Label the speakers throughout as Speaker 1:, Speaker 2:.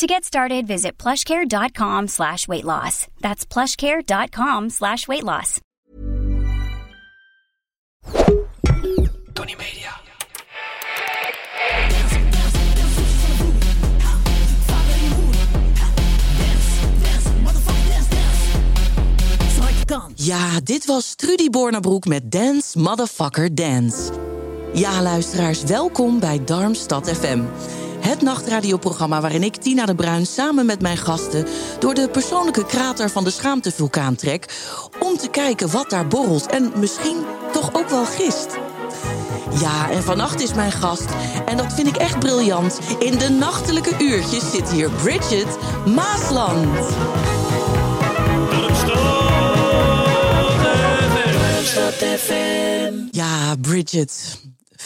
Speaker 1: To get started, visit plushcare.com slash weight loss. That's plushcare.com slash weight loss.
Speaker 2: Tony Media.
Speaker 3: Ja, dit was Trudy Bornabroek met Dance Motherfucker Dance. Ja, luisteraars, welkom bij Darmstad FM. Het nachtradioprogramma waarin ik, Tina de Bruin, samen met mijn gasten... door de persoonlijke krater van de schaamtevulkaan trek... om te kijken wat daar borrelt en misschien toch ook wel gist. Ja, en vannacht is mijn gast, en dat vind ik echt briljant... in de nachtelijke uurtjes zit hier Bridget Maasland. Ja, Bridget,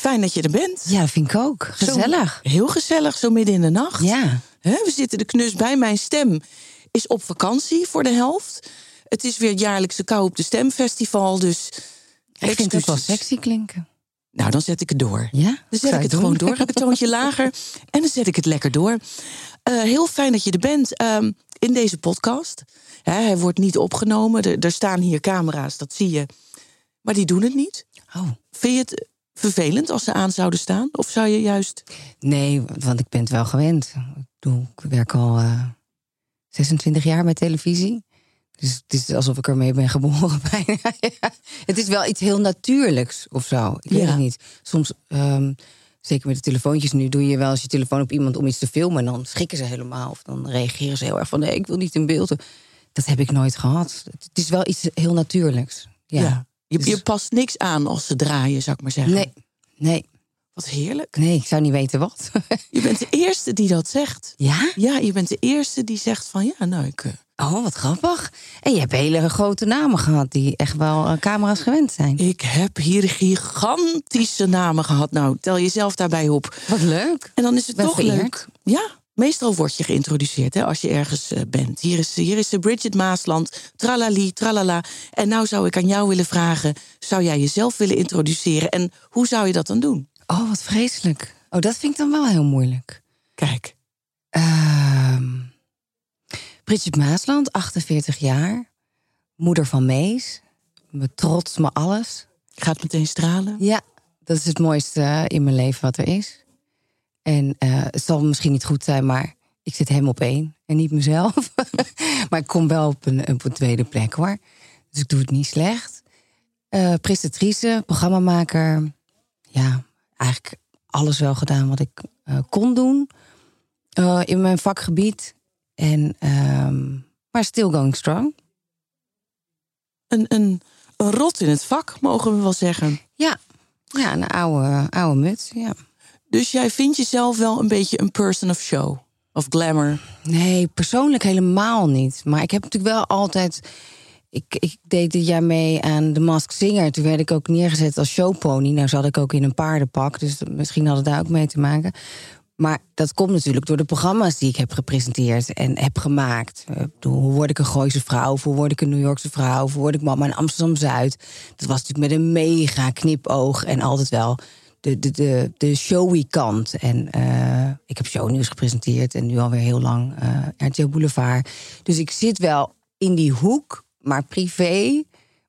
Speaker 3: fijn dat je er bent.
Speaker 4: Ja, vind ik ook. Gezellig.
Speaker 3: Zo- heel gezellig, zo midden in de nacht.
Speaker 4: Ja.
Speaker 3: We zitten de knus bij. Mijn stem is op vakantie voor de helft. Het is weer het jaarlijkse Kou op de Stemfestival, dus...
Speaker 4: Ik vind het wel sexy klinken.
Speaker 3: Nou, dan zet ik het door.
Speaker 4: Ja?
Speaker 3: Dan zet ik het
Speaker 4: doen?
Speaker 3: gewoon door. Heb het toontje lager. En dan zet ik het lekker door. Eh, heel fijn dat je er bent ehm, in deze podcast. Hè, hij wordt niet opgenomen. Er, er staan hier camera's, dat zie je. Maar die doen het niet.
Speaker 4: Oh.
Speaker 3: Vind je het vervelend als ze aan zouden staan? Of zou je juist...
Speaker 4: Nee, want ik ben het wel gewend. Ik, doe, ik werk al eh 26 jaar met televisie. Dus het is alsof ik ermee ben geboren bijna. Ja. Het is wel iets heel natuurlijks of zo. Ik weet
Speaker 3: Ja.
Speaker 4: het niet. Soms, ehm, zeker met de telefoontjes nu, doe je wel als je telefoon op iemand om iets te filmen. En dan schrikken ze helemaal. Of dan reageren ze heel erg van nee, ik wil niet in beeld. Dat heb ik nooit gehad. Het is wel iets heel natuurlijks. Ja.
Speaker 3: Je,
Speaker 4: Dus-
Speaker 3: je past niks aan als ze draaien, zou ik maar zeggen.
Speaker 4: Nee, nee,
Speaker 3: Wat heerlijk.
Speaker 4: nee, ik zou niet weten wat.
Speaker 3: Je bent de eerste die dat zegt.
Speaker 4: ja?
Speaker 3: Ja, je bent de eerste die zegt van ja, nou ik... eh,
Speaker 4: Oh, wat grappig. En je hebt hele grote namen gehad die echt wel aan camera's gewend zijn.
Speaker 3: Ik heb hier gigantische namen gehad. Nou, tel jezelf daarbij op.
Speaker 4: Wat leuk.
Speaker 3: En dan is het
Speaker 4: Ben
Speaker 3: toch
Speaker 4: vereerd.
Speaker 3: leuk. Ja, meestal word je geïntroduceerd hè, als je ergens eh, bent. Hier is, hier is de Bridget Maasland, tralali, tralala. En nou zou ik aan jou willen vragen... zou jij jezelf willen introduceren? En hoe zou je dat dan doen?
Speaker 4: Oh, wat vreselijk. Oh, dat vind ik dan wel heel moeilijk.
Speaker 3: Kijk,
Speaker 4: Ehm Bridget Maasland, 48 jaar. Moeder van Mees. Me trots, me alles.
Speaker 3: gaat meteen stralen.
Speaker 4: Ja, dat is het mooiste in mijn leven wat er is. En eh, het zal misschien niet goed zijn, maar ik zit hem op één en niet mezelf. maar ik kom wel op een, op een tweede plek hoor. Dus ik doe het niet slecht. Eh presentatrice, programmamaker. Ja, eigenlijk alles wel gedaan wat ik eh, kon doen in mijn vakgebied. En, ehm, maar still going strong.
Speaker 3: Een, een, een rot in het vak, mogen we wel zeggen.
Speaker 4: Ja, ja een oude, oude muts. Ja.
Speaker 3: Dus jij vindt jezelf wel een beetje een person of show. Of glamour.
Speaker 4: Nee, persoonlijk helemaal niet. Maar ik heb natuurlijk wel altijd. Ik, ik deed dit jaar mee aan de Mask Singer. Toen werd ik ook neergezet als showpony. Nou zat ik ook in een paardenpak. Dus misschien had het daar ook mee te maken. Maar dat komt natuurlijk door de programma's die ik heb gepresenteerd en heb gemaakt. Hoe word ik een Gooise vrouw? Of hoe word ik een New Yorkse vrouw? Of hoe word ik mama in Amsterdam-Zuid? Dat was natuurlijk met een mega knipoog en altijd wel de, de, de, de showy kant. En eh, ik heb shownieuws gepresenteerd en nu alweer heel lang eh RTL Boulevard. Dus ik zit wel in die hoek, maar privé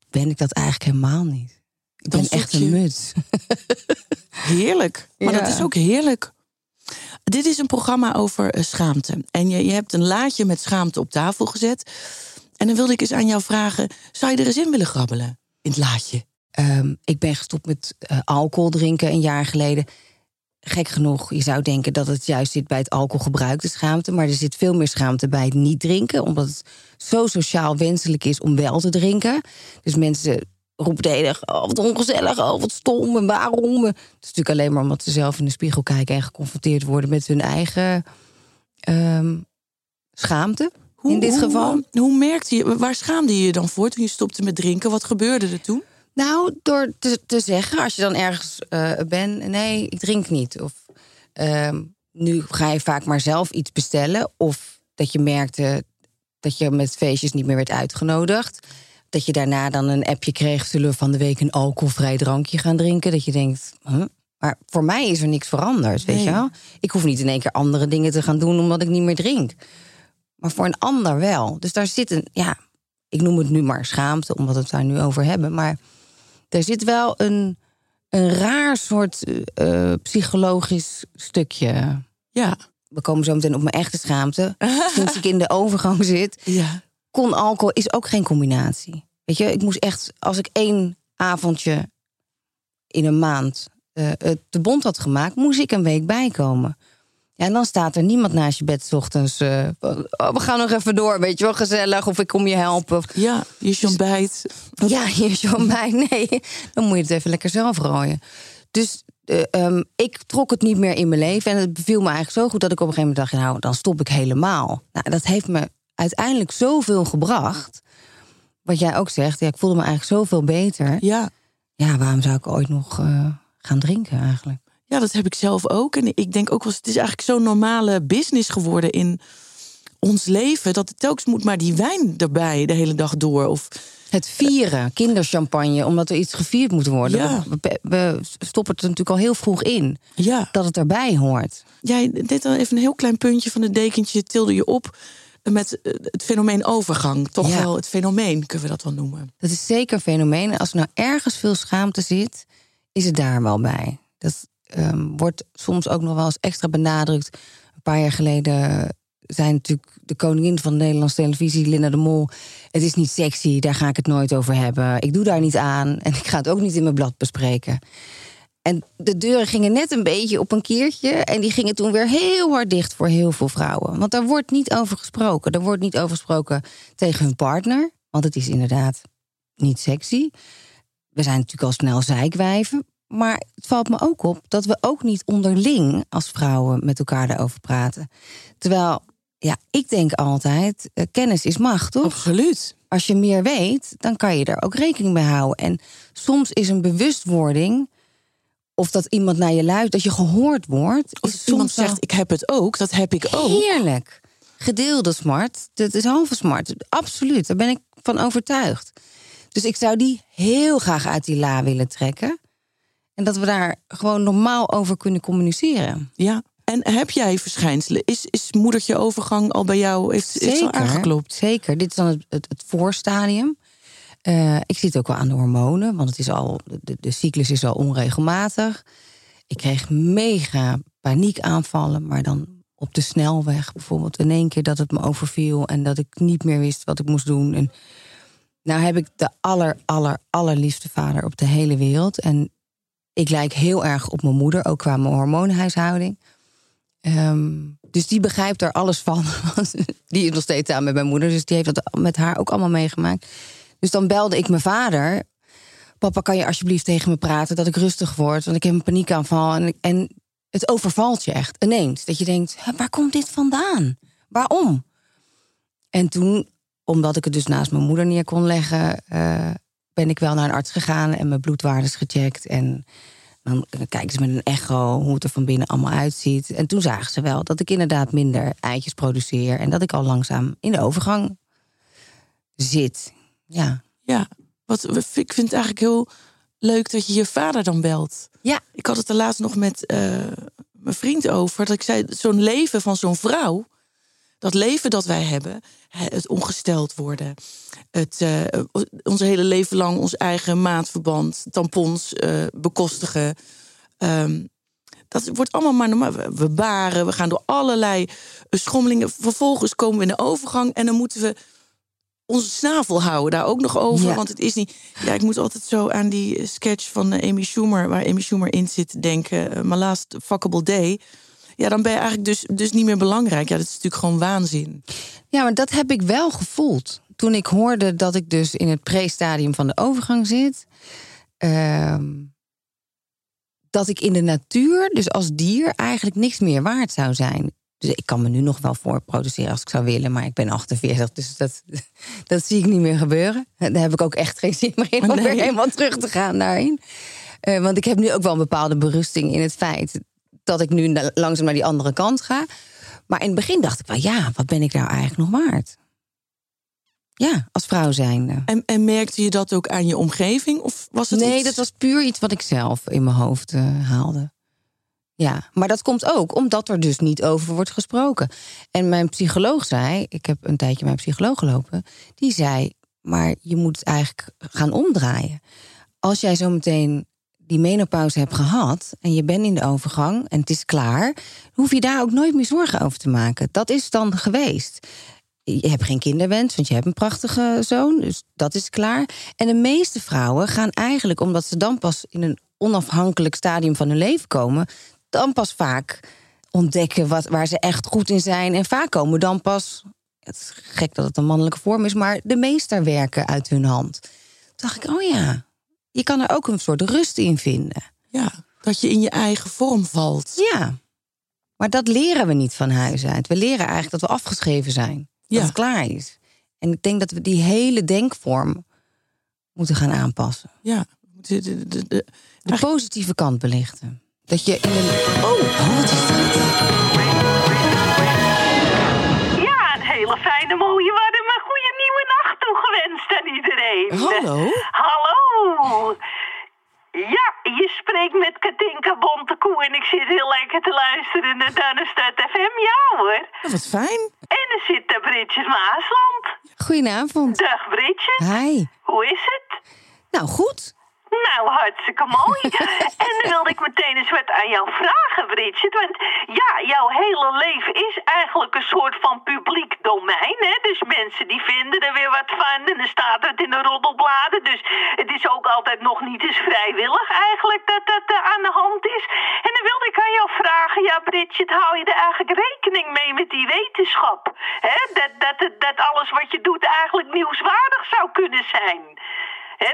Speaker 4: ben ik dat eigenlijk helemaal niet. Ik
Speaker 3: Dan
Speaker 4: ben echt een muts.
Speaker 3: Heerlijk. Maar
Speaker 4: Ja.
Speaker 3: dat is ook heerlijk. Dit is een programma over eh, schaamte. En je, je hebt een laadje met schaamte op tafel gezet. En dan wilde ik eens aan jou vragen: zou je er eens in willen grabbelen? In het laadje.
Speaker 4: Ehm, ik ben gestopt met eh, alcohol drinken een jaar geleden. Gek genoeg, je zou denken dat het juist zit bij het alcoholgebruik, de schaamte. Maar er zit veel meer schaamte bij het niet drinken. Omdat het zo sociaal wenselijk is om wel te drinken. Dus mensen roepen de hele dag, oh, wat ongezellig, oh, wat stom en waarom. Het is natuurlijk alleen maar omdat ze zelf in de spiegel kijken... en geconfronteerd worden met hun eigen ehm, schaamte. in dit geval.
Speaker 3: Hoe, hoe merkte je, waar schaamde je je dan voor toen je stopte met drinken? Wat gebeurde er toen?
Speaker 4: Nou, door te, te zeggen, als je dan ergens uh, bent, nee, ik drink niet. Of uh, nu ga je vaak maar zelf iets bestellen. Of dat je merkte dat je met feestjes niet meer werd uitgenodigd. Dat je daarna dan een appje kreeg, zullen we van de week een alcoholvrij drankje gaan drinken. Dat je denkt, huh? maar voor mij is er niks veranderd, weet je wel? Ik hoef niet in één keer andere dingen te gaan doen omdat ik niet meer drink. Maar voor een ander wel. Dus daar zit een, ja, ik noem het nu maar schaamte, omdat we het daar nu over hebben. Maar er zit wel een, een raar soort uh, psychologisch stukje.
Speaker 3: Ja.
Speaker 4: We komen zo meteen op mijn echte schaamte. Sinds ik in de overgang zit,
Speaker 3: ja.
Speaker 4: kon alcohol is ook geen combinatie. Weet je, ik moest echt, als ik één avondje in een maand uh, de bond had gemaakt, moest ik een week bijkomen. Ja, en dan staat er niemand naast je bed s ochtends. Uh, oh, we gaan nog even door, weet je wel, gezellig. Of ik kom je helpen.
Speaker 3: Ja, je ontbijt.
Speaker 4: Ja, je ontbijt. Nee, dan moet je het even lekker zelf rooien. Dus uh, um, ik trok het niet meer in mijn leven. En het beviel me eigenlijk zo goed dat ik op een gegeven moment dacht... nou, dan stop ik helemaal. Nou, dat heeft me uiteindelijk zoveel gebracht. Wat jij ook zegt, ja, ik voelde me eigenlijk zoveel beter.
Speaker 3: Ja.
Speaker 4: Ja, waarom zou ik ooit nog uh, gaan drinken eigenlijk?
Speaker 3: Ja, dat heb ik zelf ook. En ik denk ook wel, het is eigenlijk zo'n normale business geworden in ons leven. Dat het telkens moet maar die wijn erbij de hele dag door. Of
Speaker 4: het vieren, kinderchampagne, omdat er iets gevierd moet worden.
Speaker 3: Ja.
Speaker 4: We, we, stoppen het natuurlijk al heel vroeg in.
Speaker 3: Ja.
Speaker 4: Dat het erbij hoort.
Speaker 3: Jij deed dan even een heel klein puntje van het dekentje, tilde je op met het fenomeen overgang. Toch
Speaker 4: Ja.
Speaker 3: wel het fenomeen, kunnen we dat wel noemen.
Speaker 4: Dat is zeker een fenomeen. Als er nou ergens veel schaamte zit, is het daar wel bij. Dat ehm, wordt soms ook nog wel eens extra benadrukt. Een paar jaar geleden zei natuurlijk de koningin van de Nederlandse televisie, Linda de Mol. Het is niet sexy, daar ga ik het nooit over hebben. Ik doe daar niet aan en ik ga het ook niet in mijn blad bespreken. En de deuren gingen net een beetje op een keertje. En die gingen toen weer heel hard dicht voor heel veel vrouwen. Want daar wordt niet over gesproken. Er wordt niet over gesproken tegen hun partner. Want het is inderdaad niet sexy. We zijn natuurlijk al snel zeikwijven. Maar het valt me ook op dat we ook niet onderling als vrouwen met elkaar daarover praten. Terwijl, ja, ik denk altijd, eh, kennis is macht, toch?
Speaker 3: Absoluut.
Speaker 4: Als je meer weet, dan kan je er ook rekening mee houden. En soms is een bewustwording, of dat iemand naar je luistert, dat je gehoord wordt.
Speaker 3: Of iemand
Speaker 4: soms
Speaker 3: zegt, ik heb het ook, dat heb ik ook.
Speaker 4: Heerlijk. Gedeelde smart, dat is halve smart. Absoluut, daar ben ik van overtuigd. Dus ik zou die heel graag uit die la willen trekken. En dat we daar gewoon normaal over kunnen communiceren.
Speaker 3: Ja. En heb jij verschijnselen? Is, is moedertje overgang al bij jou? Heeft, is het al aangeklopt?
Speaker 4: Zeker. Dit is dan het, het, het voorstadium. Uh, ik zit ook wel aan de hormonen, want het is al, de, de cyclus is al onregelmatig. Ik kreeg mega paniekaanvallen, maar dan op de snelweg bijvoorbeeld. In één keer dat het me overviel en dat ik niet meer wist wat ik moest doen. En nou heb ik de aller, aller, allerliefste vader op de hele wereld. En ik lijk heel erg op mijn moeder, ook qua mijn hormoonhuishouding. Um, dus die begrijpt er alles van. die is nog steeds aan met mijn moeder, dus die heeft dat met haar ook allemaal meegemaakt. Dus dan belde ik mijn vader. Papa, kan je alsjeblieft tegen me praten dat ik rustig word? Want ik heb een paniekaanval. En, en het overvalt je echt ineens. Dat je denkt, waar komt dit vandaan? Waarom? En toen, omdat ik het dus naast mijn moeder neer kon leggen... Uh, ben ik wel naar een arts gegaan en mijn bloedwaardes gecheckt. En dan kijken ze met een echo hoe het er van binnen allemaal uitziet. En toen zagen ze wel dat ik inderdaad minder eitjes produceer... en dat ik al langzaam in de overgang zit. Ja.
Speaker 3: Ja, wat, ik vind het eigenlijk heel leuk dat je je vader dan belt.
Speaker 4: Ja.
Speaker 3: Ik had het er laatst nog met uh, mijn vriend over. Dat ik zei, zo'n leven van zo'n vrouw... dat leven dat wij hebben, het ongesteld worden... Het, uh, ons hele leven lang ons eigen maatverband, tampons uh, bekostigen... Um, dat wordt allemaal maar normaal. We baren, we gaan door allerlei schommelingen. Vervolgens komen we in de overgang en dan moeten we onze snavel houden daar ook nog over.
Speaker 4: Ja.
Speaker 3: Want het is niet. Ja, ik moet altijd zo aan die sketch van uh, Amy Schumer, waar Amy Schumer in zit, denken. My last fuckable day. Ja, dan ben je eigenlijk dus, dus niet meer belangrijk. Ja, dat is natuurlijk gewoon waanzin.
Speaker 4: Ja, maar dat heb ik wel gevoeld. Toen ik hoorde dat ik dus in het pre-stadium van de overgang zit. Uh, dat ik in de natuur, dus als dier, eigenlijk niks meer waard zou zijn. Dus ik kan me nu nog wel voorproduceren als ik zou willen, maar ik ben 48, dus dat, dat zie ik niet meer gebeuren. Daar heb ik ook echt geen zin meer in om weer helemaal terug te gaan daarin. Uh, want ik heb nu ook wel een bepaalde berusting in het feit dat ik nu langzaam naar die andere kant ga. Maar in het begin dacht ik wel, ja, wat ben ik nou eigenlijk nog waard? Ja, als vrouw zijnde.
Speaker 3: En, en merkte je dat ook aan je omgeving? Of was het
Speaker 4: nee, dat was puur iets wat ik zelf in mijn hoofd uh, haalde. Ja, maar dat komt ook omdat er dus niet over wordt gesproken. En mijn psycholoog zei, ik heb een tijdje mijn psycholoog gelopen, die zei, maar je moet het eigenlijk gaan omdraaien. Als jij zo meteen die menopauze hebt gehad en je bent in de overgang en het is klaar, hoef je daar ook nooit meer zorgen over te maken. Dat is dan geweest. Je hebt geen kinderwens, want je hebt een prachtige zoon, dus dat is klaar. En de meeste vrouwen gaan eigenlijk, omdat ze dan pas in een onafhankelijk stadium van hun leven komen, dan pas vaak ontdekken wat, waar ze echt goed in zijn. En vaak komen dan pas, het is gek dat het een mannelijke vorm is, maar de meesterwerken uit hun hand. Toen dacht ik, oh ja, je kan er ook een soort rust in vinden.
Speaker 3: Ja, dat je in je eigen vorm valt.
Speaker 4: Ja, maar dat leren we niet van huis uit. We leren eigenlijk dat we afgeschreven zijn. Dat het klaar is. En ik denk dat we die hele denkvorm moeten gaan aanpassen.
Speaker 3: Ja,
Speaker 4: de, de, de, de positieve kant belichten. Dat je in een. Oh, oh, wat is dat?
Speaker 5: Ja, een hele fijne, mooie, warme, goede nieuwe nacht toegewenst aan iedereen.
Speaker 3: Hallo?
Speaker 5: Hallo. Ja, je spreekt met Katinka Bontekoe en ik zit heel lekker te luisteren naar Dunnestad FM. Ja hoor.
Speaker 3: wat fijn.
Speaker 5: En er zit de Britjes Maasland.
Speaker 4: Goedenavond.
Speaker 5: Dag Britje.
Speaker 4: Hi.
Speaker 5: Hoe is het?
Speaker 4: Nou, goed.
Speaker 5: Nou, hartstikke mooi. en dan wilde ik meteen eens wat aan jou vragen, Bridget. Want ja, jouw hele leven is eigenlijk een soort van publiek domein. Hè? Dus mensen die vinden er weer wat van. En dan staat het in de roddelbladen. Dus het is ook altijd nog niet eens vrijwillig eigenlijk dat dat uh, aan de hand is. En dan wilde ik aan jou vragen, ja Bridget, hou je er eigenlijk rekening mee met die wetenschap? Hè? Dat, dat, dat alles wat je doet eigenlijk nieuwswaardig zou kunnen zijn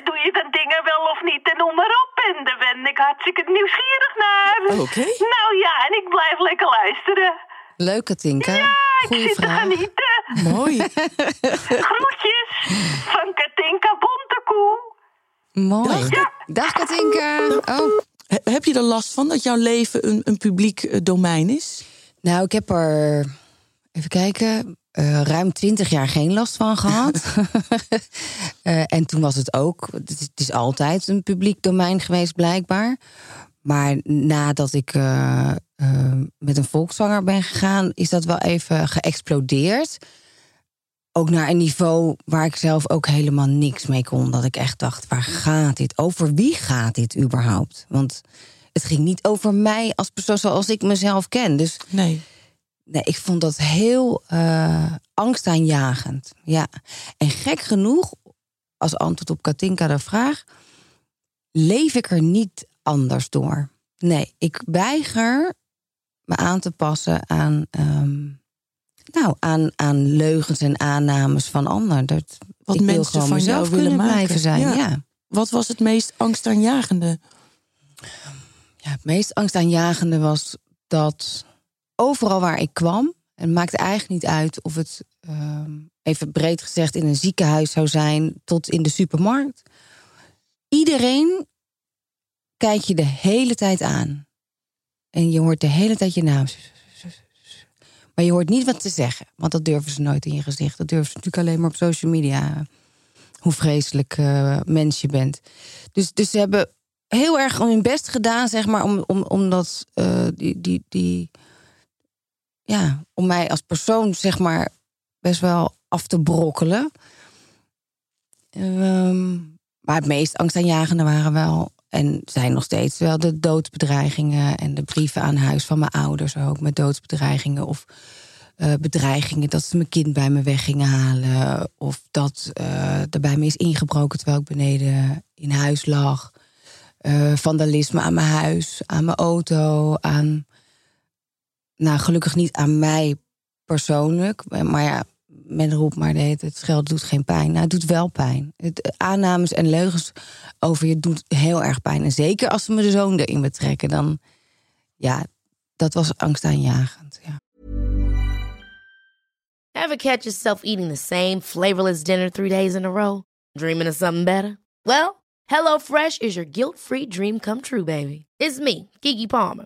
Speaker 5: doe je dan dingen wel of niet en noem maar op. En daar ben ik hartstikke nieuwsgierig naar.
Speaker 3: Oké.
Speaker 5: Nou ja, en ik blijf lekker luisteren.
Speaker 4: Leuk, Katinka.
Speaker 5: Ja, ik
Speaker 4: Goeie
Speaker 5: zit
Speaker 4: vraag.
Speaker 5: te genieten.
Speaker 3: Mooi.
Speaker 5: Groetjes van Katinka Bontekoe.
Speaker 4: Mooi.
Speaker 3: Dag.
Speaker 4: Dag, Katinka. Oh.
Speaker 3: He- heb je er last van dat jouw leven een, een publiek eh, domein is?
Speaker 4: Nou, ik heb er, even kijken, eh, ruim twintig jaar geen last van gehad. Eh, en toen was het ook, het is, altijd een publiek domein geweest, blijkbaar. Maar nadat ik eh, met een volkszanger ben gegaan, is dat wel even geëxplodeerd. Ook naar een niveau waar ik zelf ook helemaal niks mee kon. Dat ik echt dacht, waar gaat dit? Over wie gaat dit überhaupt? Want het ging niet over mij als persoon zoals ik mezelf ken. Dus
Speaker 3: Nee.
Speaker 4: Nee, ik vond dat heel eh, angstaanjagend. Ja. En gek genoeg, als antwoord op Katinka de vraag, leef ik er niet anders door. Nee, ik weiger me aan te passen aan, ehm, nou, aan, aan leugens en aannames van anderen. Dat,
Speaker 3: Wat
Speaker 4: ik wil
Speaker 3: mensen
Speaker 4: gewoon
Speaker 3: van jou
Speaker 4: mezelf
Speaker 3: willen
Speaker 4: kunnen
Speaker 3: maken.
Speaker 4: blijven zijn.
Speaker 3: Ja.
Speaker 4: ja.
Speaker 3: Wat was het meest angstaanjagende?
Speaker 4: Ja, het meest angstaanjagende was dat overal waar ik kwam, en het maakte eigenlijk niet uit of het, ehm, even breed gezegd, in een ziekenhuis zou zijn tot in de supermarkt. Iedereen kijkt je de hele tijd aan. En je hoort de hele tijd je naam. Maar je hoort niet wat te zeggen, want dat durven ze nooit in je gezicht. Dat durven ze natuurlijk alleen maar op social media. Hoe vreselijk eh, mens je bent. Dus, dus ze hebben heel erg hun best gedaan, zeg maar, om, om, om eh, die, die, die, ja, om mij als persoon, zeg maar, best wel af te brokkelen. Ehm, maar het meest angstaanjagende waren wel, en zijn nog steeds wel, de doodsbedreigingen en de brieven aan huis van mijn ouders ook met doodsbedreigingen of eh, bedreigingen dat ze mijn kind bij me weg gingen halen of dat eh, er bij me is ingebroken terwijl ik beneden in huis lag eh, vandalisme aan mijn huis, aan mijn auto, aan. Nou, gelukkig niet aan mij persoonlijk. Maar ja, men roept maar tijd, het geld doet geen pijn. Nou, het doet wel pijn. Het, aannames en leugens over je doet heel erg pijn. En zeker als ze de zoon erin betrekken, dan. Ja, dat was angstaanjagend. Ja.
Speaker 6: Ever catch yourself eating the same flavorless dinner three days in a row? Dreaming of something better? Well, HelloFresh is your guilt-free dream come true, baby. It's me, Kiki Palmer.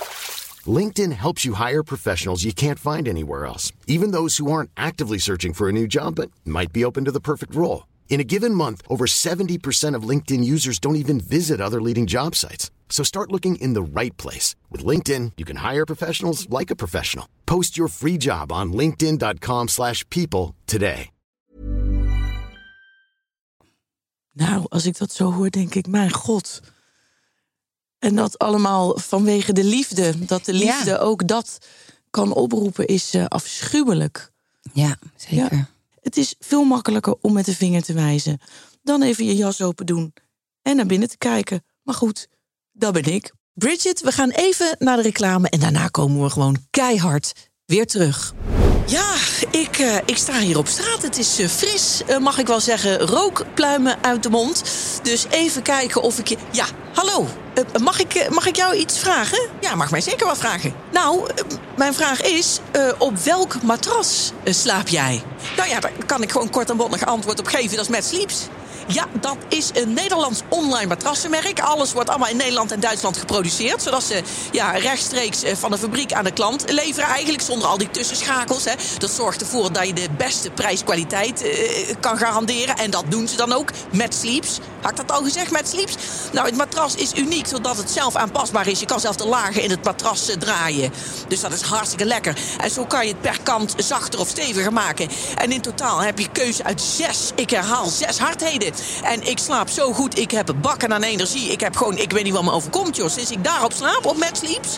Speaker 7: LinkedIn helps you hire professionals you can't find anywhere else, even those who aren't actively searching for a new job but might be open to the perfect role. In a given month, over 70% of LinkedIn users don't even visit other leading job sites. So start looking in the right place. With LinkedIn, you can hire professionals like a professional. Post your free job on linkedin.com slash people today.
Speaker 3: Nou, als ik dat zo hoor, denk ik, mijn god. En dat allemaal vanwege de liefde. Dat de liefde
Speaker 4: Ja.
Speaker 3: ook dat kan oproepen, is eh, afschuwelijk.
Speaker 4: Ja, zeker.
Speaker 3: Ja. Het is veel makkelijker om met de vinger te wijzen. Dan even je jas open doen en naar binnen te kijken. Maar goed, dat ben ik. Bridget, we gaan even naar de reclame en daarna komen we gewoon keihard weer terug. Ja, ik, eh, ik sta hier op straat. Het is eh, fris, mag ik wel zeggen. Rookpluimen uit de mond. Dus even kijken of ik je... Ja, hallo. Eh, mag, ik, eh, mag ik jou iets vragen? Ja, mag mij zeker wat vragen. Nou, eh, mijn vraag is... op welk matras slaap jij? Nou ja, daar kan ik gewoon kort en bondig antwoord op geven. Dat is met Sleeps. Ja, dat is een Nederlands online matrassenmerk. Alles wordt allemaal in Nederland en Duitsland geproduceerd. Zodat ze ja, rechtstreeks eh, van de fabriek aan de klant leveren. Eigenlijk zonder al die tussenschakels. Hè. Dat zorgt ervoor dat je de beste prijskwaliteit eh, kan garanderen. En dat doen ze dan ook met Sleeps. Had ik dat al gezegd met Sleeps? Nou, het matras is uniek zodat het zelf aanpasbaar is. Je kan zelf de lagen in het matras eh, draaien. Dus dat is hartstikke lekker. En zo kan je het per kant zachter of steviger maken. En in totaal heb je keuze uit zes, ik herhaal, zes hardheden. En ik slaap zo goed, ik heb bakken aan energie. Ik heb gewoon, ik weet niet wat me overkomt, joh. Sinds ik daarop slaap, op Mad Sleeps...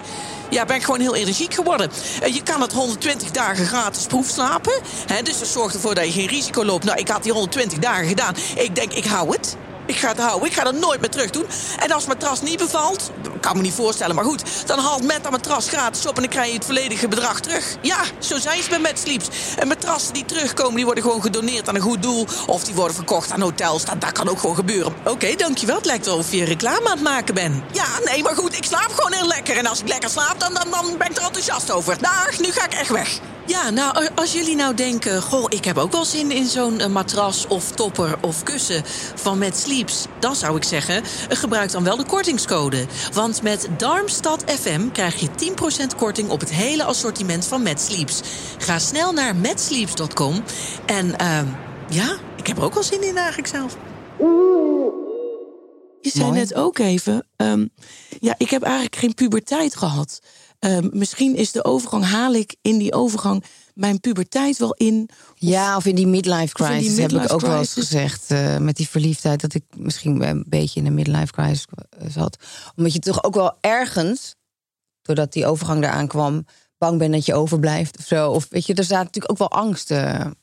Speaker 3: Ja, ben ik gewoon heel energiek geworden. Eh, Je kan het 120 dagen gratis proefslapen. Hè, dus dat zorgt ervoor dat je geen risico loopt. Nou, ik had die 120 dagen gedaan. Ik denk, ik hou het. Ik ga het houden. Ik ga dat nooit meer terug doen. En als matras niet bevalt, kan me niet voorstellen, maar goed, dan haalt met dat matras gratis op en dan krijg je het volledige bedrag terug. Ja, zo zijn ze bij Met Sleeps. En matrassen die terugkomen, die worden gewoon gedoneerd aan een goed doel. Of die worden verkocht aan hotels. Dat, dat kan ook gewoon gebeuren. Oké, dankjewel. Het lijkt wel of je reclame aan het maken bent. Ja, nee, maar goed, ik slaap gewoon heel lekker. En als ik lekker slaap, dan, dan, dan ben ik er enthousiast over. Dag, nu ga ik echt weg. Ja, nou, als jullie nou denken... goh, ik heb ook wel zin in zo'n eh, matras of topper of kussen van Met Sleeps... dan zou ik zeggen, eh, gebruik dan wel de kortingscode. Want met Darmstad FM krijg je 10% korting... op het hele assortiment van Met Sleeps. Ga snel naar metsleeps.com. En ehm, ja, ik heb er ook wel zin in eigenlijk zelf. Je zei
Speaker 4: Mooi.
Speaker 3: net ook even, ehm, ja, ik heb eigenlijk geen puberteit gehad. Ehm, misschien is de overgang, haal ik in die overgang mijn puberteit wel in.
Speaker 4: Ja, of in die midlife
Speaker 3: in die
Speaker 4: crisis heb ik
Speaker 3: midlife
Speaker 4: ook wel eens
Speaker 3: crisis.
Speaker 4: gezegd. eh, met die verliefdheid, dat ik misschien een beetje in een midlife crisis zat. Omdat je toch ook wel ergens, doordat die overgang eraan kwam, bang bent dat je overblijft of zo. Of weet je, er zaten natuurlijk ook wel angsten.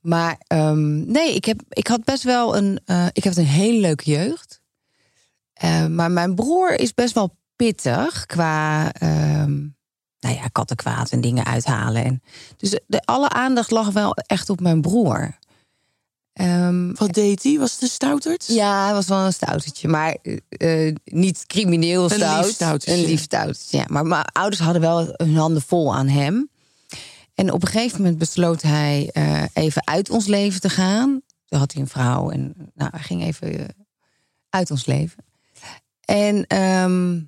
Speaker 4: Maar ehm, nee, ik, heb, ik had best wel een. eh, ik heb een hele leuke jeugd. Eh, maar mijn broer is best wel pittig qua. ehm, nou ja, kattenkwaad en dingen uithalen. En, dus de, alle aandacht lag wel echt op mijn broer. Ehm,
Speaker 3: Wat deed hij? Was het een stouterd?
Speaker 4: ja, hij was wel een stoutertje, maar eh, eh, niet crimineel
Speaker 3: lief
Speaker 4: stout.
Speaker 3: stoutertje.
Speaker 4: Een lief stoutertje, ja. Maar mijn ouders hadden wel hun handen vol aan hem. En op een gegeven moment besloot hij eh, even uit ons leven te gaan. Toen had hij een vrouw en nou, hij ging even uit ons leven. En ehm,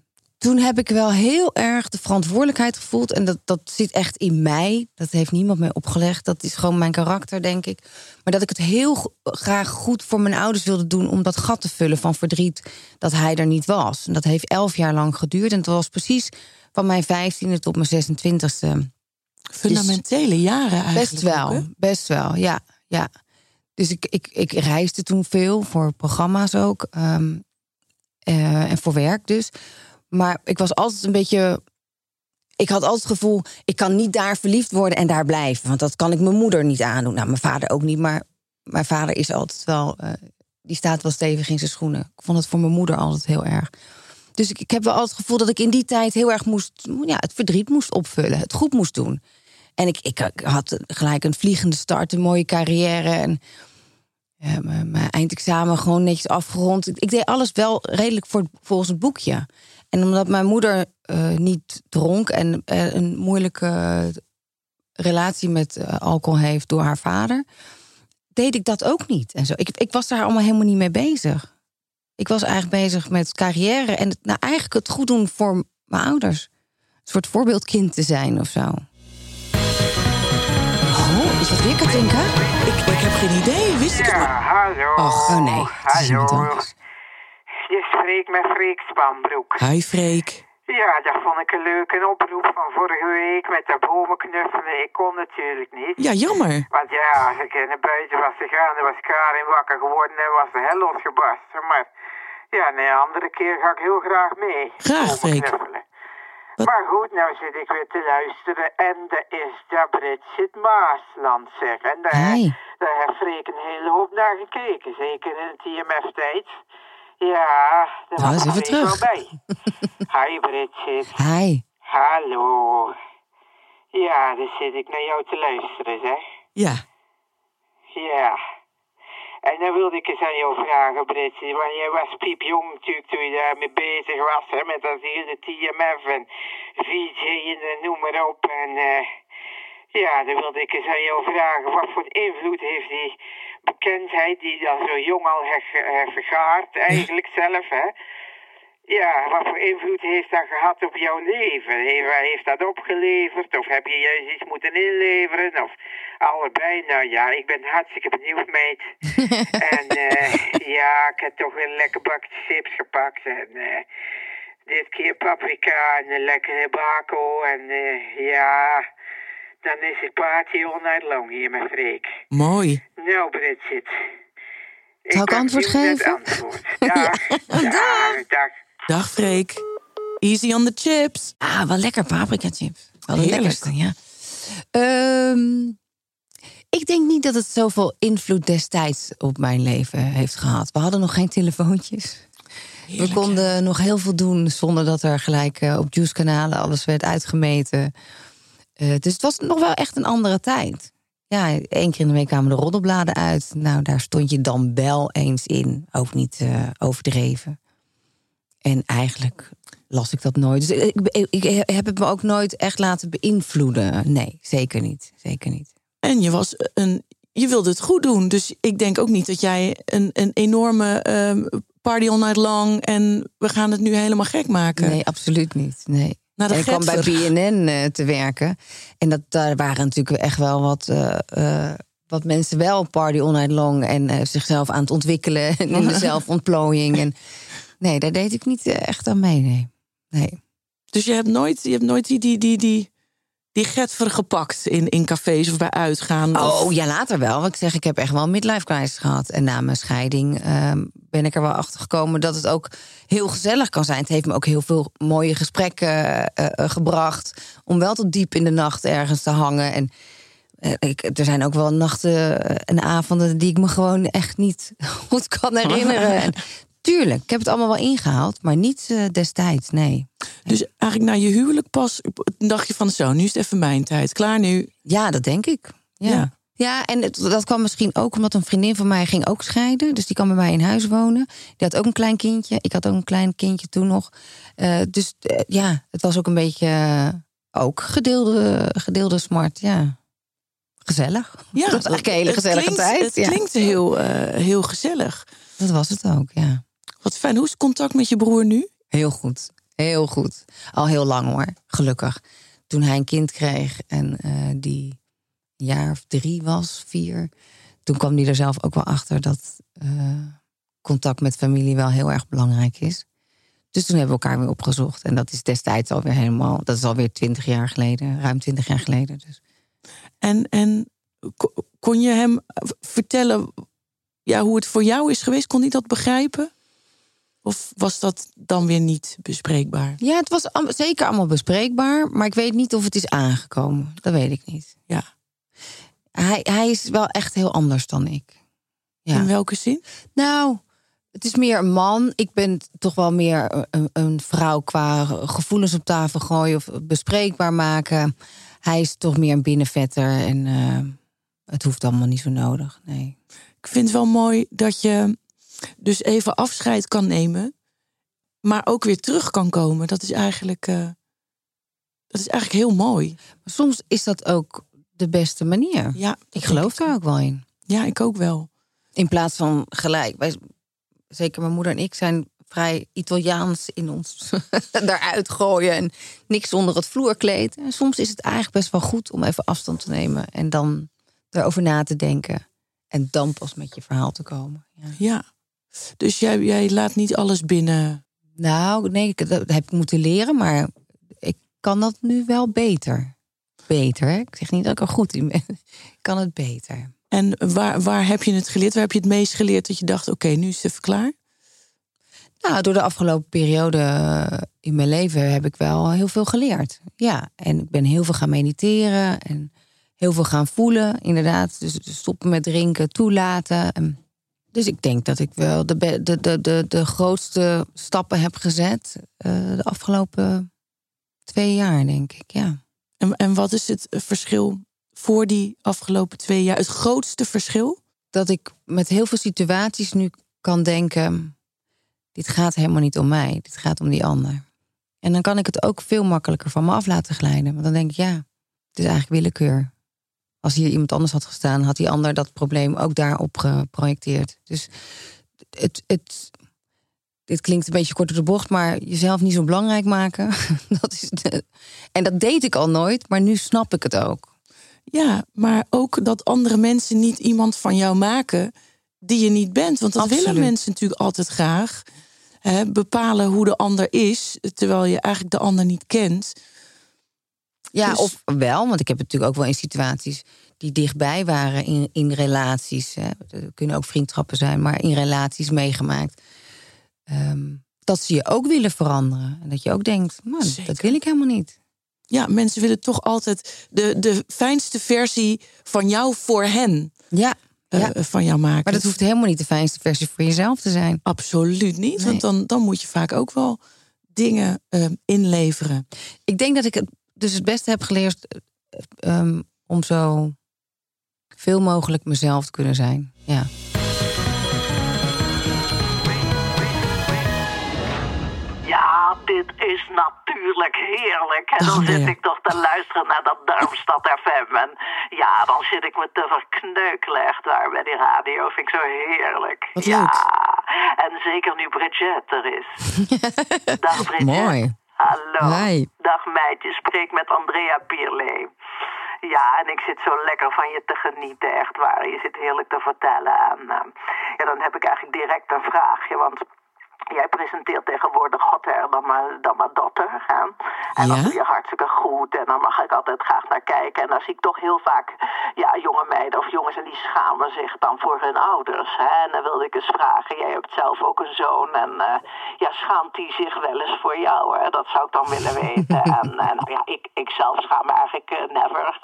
Speaker 4: toen heb ik wel heel erg de verantwoordelijkheid gevoeld. En dat, dat zit echt in mij. Dat heeft niemand mij opgelegd. Dat is gewoon mijn karakter, denk ik. Maar dat ik het heel graag goed voor mijn ouders wilde doen... om dat gat te vullen van verdriet dat hij er niet was. En dat heeft elf jaar lang geduurd. En het was precies van mijn vijftiende tot mijn 26e.
Speaker 3: Fundamentele jaren eigenlijk.
Speaker 4: Best wel,
Speaker 3: ook,
Speaker 4: best wel, ja. ja. Dus ik, ik, ik reisde toen veel voor programma's ook. ehm, eh, en voor werk dus. Maar ik was altijd een beetje ik had altijd het gevoel, ik kan niet daar verliefd worden en daar blijven. Want dat kan ik mijn moeder niet aandoen. Nou, mijn vader ook niet, maar mijn vader is altijd wel, uh, die staat wel stevig in zijn schoenen. Ik vond het voor mijn moeder altijd heel erg. Dus ik, ik heb wel altijd het gevoel dat ik in die tijd heel erg moest, ja, het verdriet moest opvullen, het goed moest doen. En ik, ik, had gelijk een vliegende start, een mooie carrière. En mijn eindexamen gewoon netjes afgerond. Ik, ik, deed alles wel redelijk voor, volgens het boekje. En omdat mijn moeder uh, niet dronk en uh, een moeilijke relatie met uh, alcohol heeft door haar vader, deed ik dat ook niet. En zo. Ik, ik was daar allemaal helemaal niet mee bezig. Ik was eigenlijk bezig met carrière en het, nou, eigenlijk het goed doen voor mijn ouders. Een soort voorbeeldkind te zijn of zo. Oh, is dat weer Katinka?
Speaker 3: Ik, ik heb geen idee, wist ik het
Speaker 8: Ja, hallo.
Speaker 4: Och, oh nee, het is
Speaker 8: hallo. Je spreekt met Freek Spanbroek.
Speaker 3: Hi Freek.
Speaker 8: Ja, dat vond ik een leuke oproep van vorige week met de bomen knuffelen. Ik kon natuurlijk niet.
Speaker 3: Ja, jammer.
Speaker 8: Want ja, als ik naar buiten was gegaan, dan was Karin wakker geworden en was de hel losgebarsten. Maar ja, nee, een andere keer ga ik heel graag mee.
Speaker 3: Graag, Freek. Wat-
Speaker 8: Maar goed, nou zit ik weer te luisteren en er is dat Bridget Maasland zeg. En daar,
Speaker 4: Hey.
Speaker 8: daar heeft Freek een hele hoop naar gekeken, zeker in het IMF-tijd. Ja, daar
Speaker 4: Nou, eens even terug.
Speaker 8: bij. Hi Bridget.
Speaker 4: Hi.
Speaker 8: Hallo. Ja, dan zit ik naar jou te luisteren, zeg.
Speaker 3: Ja.
Speaker 8: Ja. En dan wilde ik eens aan jou vragen, Britsie. Want jij was piepjong natuurlijk toen je daarmee bezig was, hè, met dat hele TMF en VJ en noem maar op. En eh, ja, dan wilde ik eens aan jou vragen, wat voor invloed heeft die bekendheid die dan zo jong al heeft vergaard, eigenlijk zelf, hè? Ja, wat voor invloed heeft dat gehad op jouw leven? Heeft, heeft dat opgeleverd? Of heb je juist iets moeten inleveren? Of allebei? Nou ja, ik ben hartstikke benieuwd, meid. en eh, ja, ik heb toch een lekker bakje chips gepakt. En eh, dit keer paprika en een lekkere bako. En eh, ja, dan is het party all night long hier met Freek.
Speaker 3: Mooi.
Speaker 8: Nou, Bridget.
Speaker 4: Zal ik antwoord geven?
Speaker 8: antwoord. Dag, dag, dag.
Speaker 3: Dag Freek. Easy on the chips.
Speaker 4: Ah, wel lekker paprika chips. Wel de lekkerste, ja. Ehm, ik denk niet dat het zoveel invloed destijds op mijn leven heeft gehad. We hadden nog geen telefoontjes.
Speaker 3: Heerlijk,
Speaker 4: We konden nog heel veel doen zonder dat er gelijk eh, op juice-kanalen alles werd uitgemeten. Eh, dus het was nog wel echt een andere tijd. Ja, één keer in de week kwamen de roddelbladen uit. Nou, daar stond je dan wel eens in. Ook niet eh, overdreven. En eigenlijk las ik dat nooit. Dus ik, ik, ik heb het me ook nooit echt laten beïnvloeden. Nee, zeker niet. Zeker niet.
Speaker 3: En je, was een, je wilde het goed doen. Dus ik denk ook niet dat jij een, een enorme ehm, party all night long... en we gaan het nu helemaal gek maken.
Speaker 4: Nee, absoluut niet. Nee.
Speaker 3: Naar de
Speaker 4: En ik kwam bij. BNN eh, te werken. En dat, daar waren natuurlijk echt wel wat, eh, eh, wat mensen wel party all night long... en zichzelf aan het ontwikkelen en in de zelfontplooiing. En, nee, daar deed ik niet echt aan mee, nee. nee.
Speaker 3: Dus je hebt nooit, je hebt nooit die, die, die, die, die getver gepakt in, in cafés of bij uitgaan. of-
Speaker 4: Oh, ja, later wel. Want ik zeg, ik heb echt wel een midlife crisis gehad. En na mijn scheiding ehm, ben ik er wel achter gekomen dat het ook heel gezellig kan zijn. Het heeft me ook heel veel mooie gesprekken eh, eh, gebracht. Om wel tot diep in de nacht ergens te hangen. En eh, ik, er zijn ook wel nachten en avonden die ik me gewoon echt niet goed kan herinneren. En, tuurlijk, ik heb het allemaal wel ingehaald, maar niet eh, destijds, nee.
Speaker 3: Dus eigenlijk na je huwelijk pas dacht je van zo, nu is het even mijn tijd. Klaar nu.
Speaker 4: Ja, dat denk ik. Ja,
Speaker 3: Ja.
Speaker 4: ja. en het- dat kwam misschien ook omdat een vriendin van mij ging ook scheiden. Dus die kwam bij mij in huis wonen. Die had ook een klein kindje. Ik had ook een klein kindje toen nog. Eh, dus eh, ja, het was ook een beetje ook gedeelde, gedeelde smart. Ja, gezellig.
Speaker 3: Ja,
Speaker 4: dat was eigenlijk een hele
Speaker 3: het
Speaker 4: gezellige
Speaker 3: klinkt,
Speaker 4: tijd.
Speaker 3: Het
Speaker 4: ja.
Speaker 3: klinkt heel, heel gezellig.
Speaker 4: Dat was het ook, ja.
Speaker 3: Wat fijn. Hoe is het contact met je broer nu?
Speaker 4: Heel goed. Heel goed. Al heel lang hoor, gelukkig. Toen hij een kind kreeg en eh, die een jaar of drie was, vier... toen kwam hij er zelf ook wel achter dat eh, contact met familie wel heel erg belangrijk is. Dus toen hebben we elkaar weer opgezocht. En dat is destijds alweer helemaal... dat is alweer twintig jaar geleden, ruim twintig jaar geleden. Dus.
Speaker 3: En, en ko- kon je hem vertellen ja, hoe het voor jou is geweest? Kon hij dat begrijpen? Of was dat dan weer niet bespreekbaar?
Speaker 4: Ja, het was am- zeker allemaal bespreekbaar, maar ik weet niet of het is aangekomen. Dat weet ik niet.
Speaker 3: Ja.
Speaker 4: Hij, hij is wel echt heel anders dan ik. Ja.
Speaker 3: In welke zin?
Speaker 4: Nou, het is meer een man. Ik ben toch wel meer een, een vrouw qua gevoelens op tafel gooien of bespreekbaar maken. Hij is toch meer een binnenvetter en eh, het hoeft allemaal niet zo nodig. Nee.
Speaker 3: Ik vind het wel mooi dat je dus even afscheid kan nemen, maar ook weer terug kan komen. Dat is eigenlijk, eh, dat is eigenlijk heel mooi.
Speaker 4: Maar soms is dat ook de beste manier.
Speaker 3: Ja,
Speaker 4: Ik geloof daar ook wel in.
Speaker 3: Ja, ik ook wel.
Speaker 4: In plaats van gelijk. Wij, zeker mijn moeder en ik zijn vrij Italiaans in ons daaruit gooien en niks onder het vloerkleed. En soms is het eigenlijk best wel goed om even afstand te nemen en dan erover na te denken. En dan pas met je verhaal te komen. Ja.
Speaker 3: Ja. Dus jij, jij laat niet alles binnen.
Speaker 4: Nou, nee, ik- dat heb ik moeten leren, maar ik kan dat nu wel beter. Beter, hè? Ik zeg niet dat ik er goed in ben. Ik kan het beter.
Speaker 3: En waar, waar heb je het geleerd? Waar heb je het meest geleerd dat je dacht: oké, nu is het even klaar?
Speaker 4: Nou, door de afgelopen periode eh, in mijn leven heb ik wel heel veel geleerd. Ja, en ik ben heel veel gaan mediteren en heel veel gaan voelen, inderdaad. Dus stoppen met drinken, toelaten. En Dus ik denk dat ik wel de, de, de, de, de grootste stappen heb gezet eh, de afgelopen twee jaar, denk ik. Ja.
Speaker 3: En, en wat is het verschil voor die afgelopen twee jaar? Het grootste verschil?
Speaker 4: Dat ik met heel veel situaties nu kan denken: dit gaat helemaal niet om mij, dit gaat om die ander. En dan kan ik het ook veel makkelijker van me af laten glijden. Want dan denk ik: ja, het is eigenlijk willekeur. Als hier iemand anders had gestaan, had die ander dat probleem ook daarop geprojecteerd. Dus het, het, dit klinkt een beetje kort door de bocht, maar jezelf niet zo belangrijk maken. Dat is de, en dat deed ik al nooit, maar nu snap ik het ook.
Speaker 3: Ja, maar ook dat andere mensen niet iemand van jou maken die je niet bent. Want dat
Speaker 4: Absoluut.
Speaker 3: willen mensen natuurlijk altijd graag. Hè, bepalen hoe de ander is, terwijl je eigenlijk de ander niet kent.
Speaker 4: Ja,
Speaker 3: Dus-
Speaker 4: of wel, want ik heb het natuurlijk ook wel in situaties die dichtbij waren in, in relaties. Hè. Er kunnen ook vriendschappen zijn, maar in relaties meegemaakt. Ehm, dat ze je ook willen veranderen. En dat je ook denkt, man, dat wil ik helemaal niet.
Speaker 3: Ja, mensen willen toch altijd de, de fijnste versie van jou voor hen
Speaker 4: Ja,
Speaker 3: eh,
Speaker 4: ja.
Speaker 3: van jou maken.
Speaker 4: maar dat hoeft helemaal niet de fijnste versie voor jezelf te zijn.
Speaker 3: absoluut niet.
Speaker 4: Nee.
Speaker 3: Want dan, dan moet je vaak ook wel dingen eh, inleveren.
Speaker 4: Ik denk dat ik het dus het beste heb geleerd eh, ehm, om zo veel mogelijk mezelf te kunnen zijn. Ja.
Speaker 5: Ja, dit is natuurlijk heerlijk. En dan zit ik toch te luisteren naar dat Darmstad FM. En ja, dan zit ik me te verkneukelen echt daar bij die radio. Vind ik zo heerlijk.
Speaker 3: Wat
Speaker 5: ja.
Speaker 3: leuk.
Speaker 5: En zeker nu Bridget er is. Dag Bridget.
Speaker 4: Mooi.
Speaker 5: Hallo.
Speaker 4: Hi.
Speaker 5: Dag meidje, spreek met Andrea Pierlee. Ja, en ik zit zo lekker van je te genieten, echt waar. Je zit heerlijk te vertellen. En eh, ja, dan heb ik eigenlijk direct een vraagje, want... Jij presenteert tegenwoordig hotter dan mijn, dan dochter. Hè? En dat
Speaker 3: Ja?
Speaker 5: doe je hartstikke goed. En daar mag ik altijd graag naar kijken. En dan zie ik toch heel vaak ja, jonge meiden of jongens... en die schamen zich dan voor hun ouders. Hè? En dan wilde ik eens vragen. Jij hebt zelf ook een zoon. En eh, ja, schaamt hij zich wel eens voor jou? Hè? Dat zou ik dan willen weten. en eh, nou ja, ik, ik zelf schaam me eigenlijk eh, never.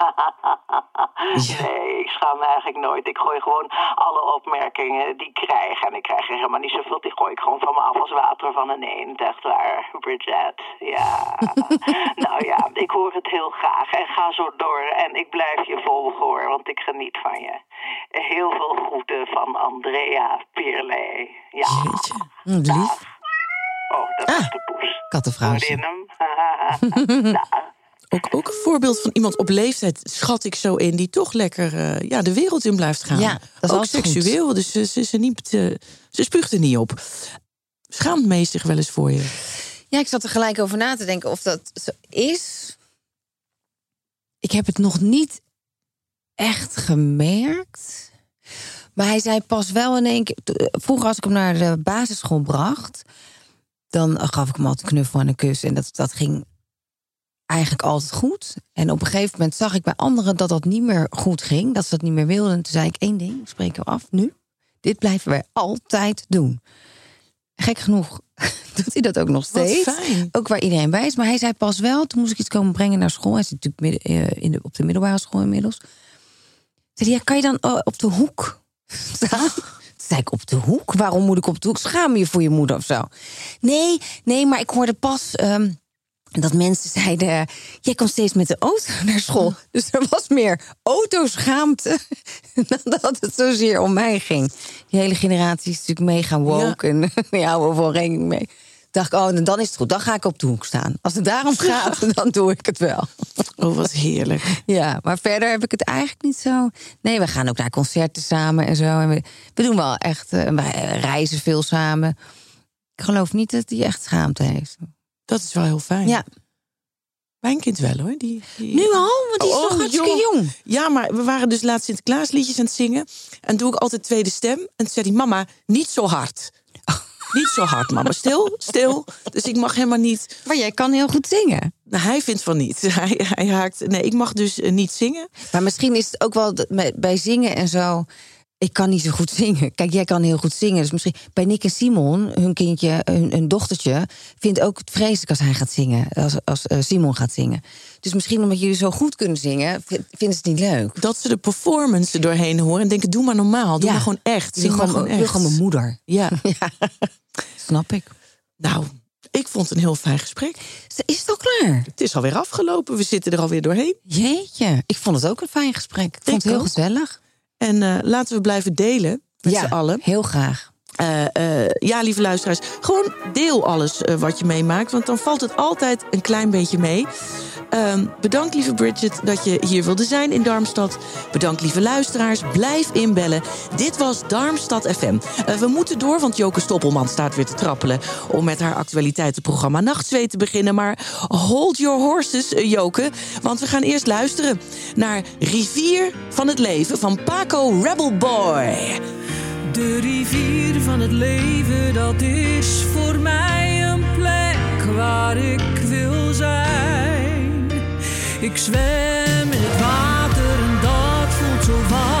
Speaker 5: nee, ik schaam me eigenlijk nooit. Ik gooi gewoon alle opmerkingen die ik krijg. En ik krijg er helemaal niet zoveel. Die gooi ik gewoon van me af als water van een eend. Echt waar, Bridget. Ja. nou ja, ik hoor het heel graag. En ga zo door. En ik blijf je volgen hoor, want ik geniet van je. Heel veel groeten van Andrea Pierlee. Ja.
Speaker 3: Jeetje.
Speaker 4: Hm, lief.
Speaker 5: Oh, dat
Speaker 4: Ah,
Speaker 5: is de poes.
Speaker 4: Kattenvrouwtje.
Speaker 5: hem? nou,
Speaker 3: Ook, ook een voorbeeld van iemand op leeftijd, schat ik zo in, die toch lekker eh, ja, de wereld in blijft gaan.
Speaker 4: Ja, dat is
Speaker 3: ook
Speaker 4: goed.
Speaker 3: seksueel, dus ze, ze, ze, niet, eh, ze spuugt er niet op. Schaamt Mees wel eens voor je?
Speaker 4: Ja, ik zat er gelijk over na te denken of dat zo is. Ik heb het nog niet echt gemerkt. Maar hij zei pas wel in één keer. Vroeger, als ik hem naar de basisschool bracht, dan gaf ik hem altijd een knuffel en een kus. En dat, dat ging eigenlijk altijd goed. En op een gegeven moment zag ik bij anderen dat dat niet meer goed ging. Dat ze dat niet meer wilden. En toen zei ik één ding, spreken we af nu. Dit blijven wij altijd doen. Gek genoeg doet hij dat ook nog steeds. Ook waar iedereen bij is. Maar hij zei pas wel, toen moest ik iets komen brengen naar school. Hij zit natuurlijk midden, eh, in de, op de middelbare school inmiddels. Zei hij, ja, kan je dan oh, op de hoek staan? Zei ik, op de hoek? Waarom moet ik op de hoek? Schaam je voor je moeder of zo? Nee, nee, maar ik hoorde pas... ehm, dat mensen zeiden, jij komt steeds met de auto naar school. Dus er was meer autoschaamte dan dat het zozeer om mij ging. Die hele generatie is natuurlijk mega woke en die houden wel rekening mee. Dacht ik, oh, dan is het goed, dan ga ik op de hoek staan. Als het daarom gaat, dan doe ik het wel.
Speaker 3: Oh, wat heerlijk.
Speaker 4: Ja, maar verder heb ik het eigenlijk niet zo. Nee, we gaan ook naar concerten samen en zo. En we, we doen wel echt, eh, we reizen veel samen. Ik geloof niet dat hij echt schaamte heeft.
Speaker 3: Dat is wel heel fijn.
Speaker 4: Ja,
Speaker 3: Mijn kind wel hoor. Die, die-
Speaker 4: nu al, want die is
Speaker 3: Oh,
Speaker 4: nog hartstikke jong.
Speaker 3: Ja, maar we waren dus laatst Sinterklaasliedjes aan het zingen. En doe ik altijd tweede stem. En toen zei hij, mama, niet zo hard. Niet zo hard, mama. Stil, stil. Dus ik mag helemaal niet...
Speaker 4: Maar jij kan heel goed zingen.
Speaker 3: Nou, hij vindt van niet. Hij, hij haakt... Nee, ik mag dus eh, niet zingen.
Speaker 4: Maar misschien is het ook wel bij zingen en zo. Ik kan niet zo goed zingen. Kijk, jij kan heel goed zingen. Dus misschien bij Nick en Simon, hun kindje, hun, hun dochtertje, vindt ook het vreselijk als hij gaat zingen. Als, als eh, Simon gaat zingen. Dus misschien omdat jullie zo goed kunnen zingen, vi- vinden ze het niet leuk.
Speaker 3: Dat ze de performance er doorheen horen. En denken, doe maar normaal. Doe
Speaker 4: Ja.
Speaker 3: maar gewoon echt.
Speaker 4: Zing
Speaker 3: maar
Speaker 4: gewoon,
Speaker 3: echt.
Speaker 4: gewoon mijn moeder.
Speaker 3: Ja.
Speaker 4: Snap ik.
Speaker 3: Nou, ik vond het een heel fijn gesprek.
Speaker 4: Is het al klaar?
Speaker 3: Het is alweer afgelopen. We zitten er alweer doorheen.
Speaker 4: Jeetje, ik vond het ook een fijn gesprek. Ik vond
Speaker 3: Ik
Speaker 4: het heel
Speaker 3: ook.
Speaker 4: gezellig.
Speaker 3: En eh, laten we blijven delen met
Speaker 4: ja,
Speaker 3: z'n allen.
Speaker 4: heel graag.
Speaker 3: Eh, eh, ja, lieve luisteraars, gewoon deel alles eh, wat je meemaakt. Want dan valt het altijd een klein beetje mee. Ehm, bedankt, lieve Bridget, dat je hier wilde zijn in Darmstad. Bedankt, lieve luisteraars. Blijf inbellen. Dit was Darmstad FM. We moeten door, want Joke Stoppelman staat weer te trappelen... om met haar actualiteitenprogramma Nachtzweet te beginnen. Maar hold your horses, Joke. Want we gaan eerst luisteren naar Rivier van het Leven... van Paco Rebel Boy.
Speaker 9: De rivier van het leven, dat is voor mij een plek waar ik wil zijn. Ik zwem in het water en dat voelt zo warm.